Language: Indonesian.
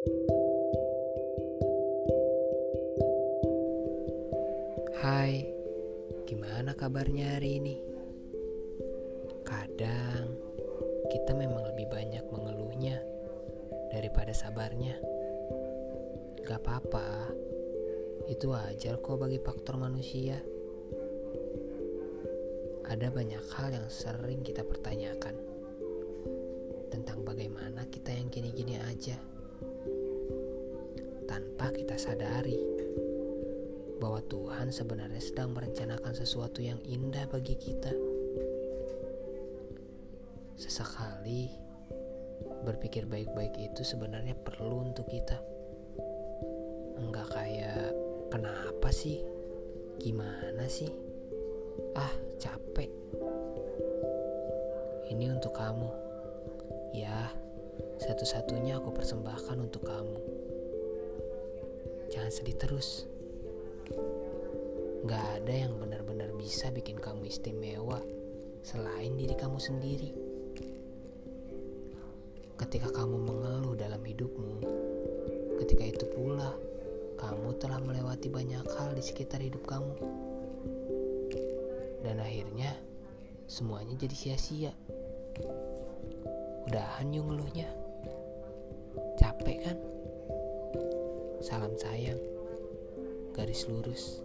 Hai, gimana kabarnya hari ini? Kadang kita memang lebih banyak mengeluhnya daripada sabarnya. Gak apa-apa, itu wajar kok bagi faktor manusia. Ada banyak hal yang sering kita pertanyakan tentang bagaimana kita yang gini-gini aja, tanpa kita sadari bahwa Tuhan sebenarnya sedang merencanakan sesuatu yang indah bagi kita. Sesekali berpikir baik-baik itu sebenarnya perlu untuk kita. Enggak kayak kenapa sih? Gimana sih? Ah, capek. Ini untuk kamu. Ya, satu-satunya aku persembahkan untuk kamu. Jangan sedih terus. Gak ada yang benar-benar bisa bikin kamu istimewa selain diri kamu sendiri. Ketika kamu mengeluh dalam hidupmu, ketika itu pula kamu telah melewati banyak hal di sekitar hidup kamu. Dan akhirnya semuanya jadi sia-sia. Udahan yuk ngeluhnya. Capek kan? Salam sayang. Garis lurus.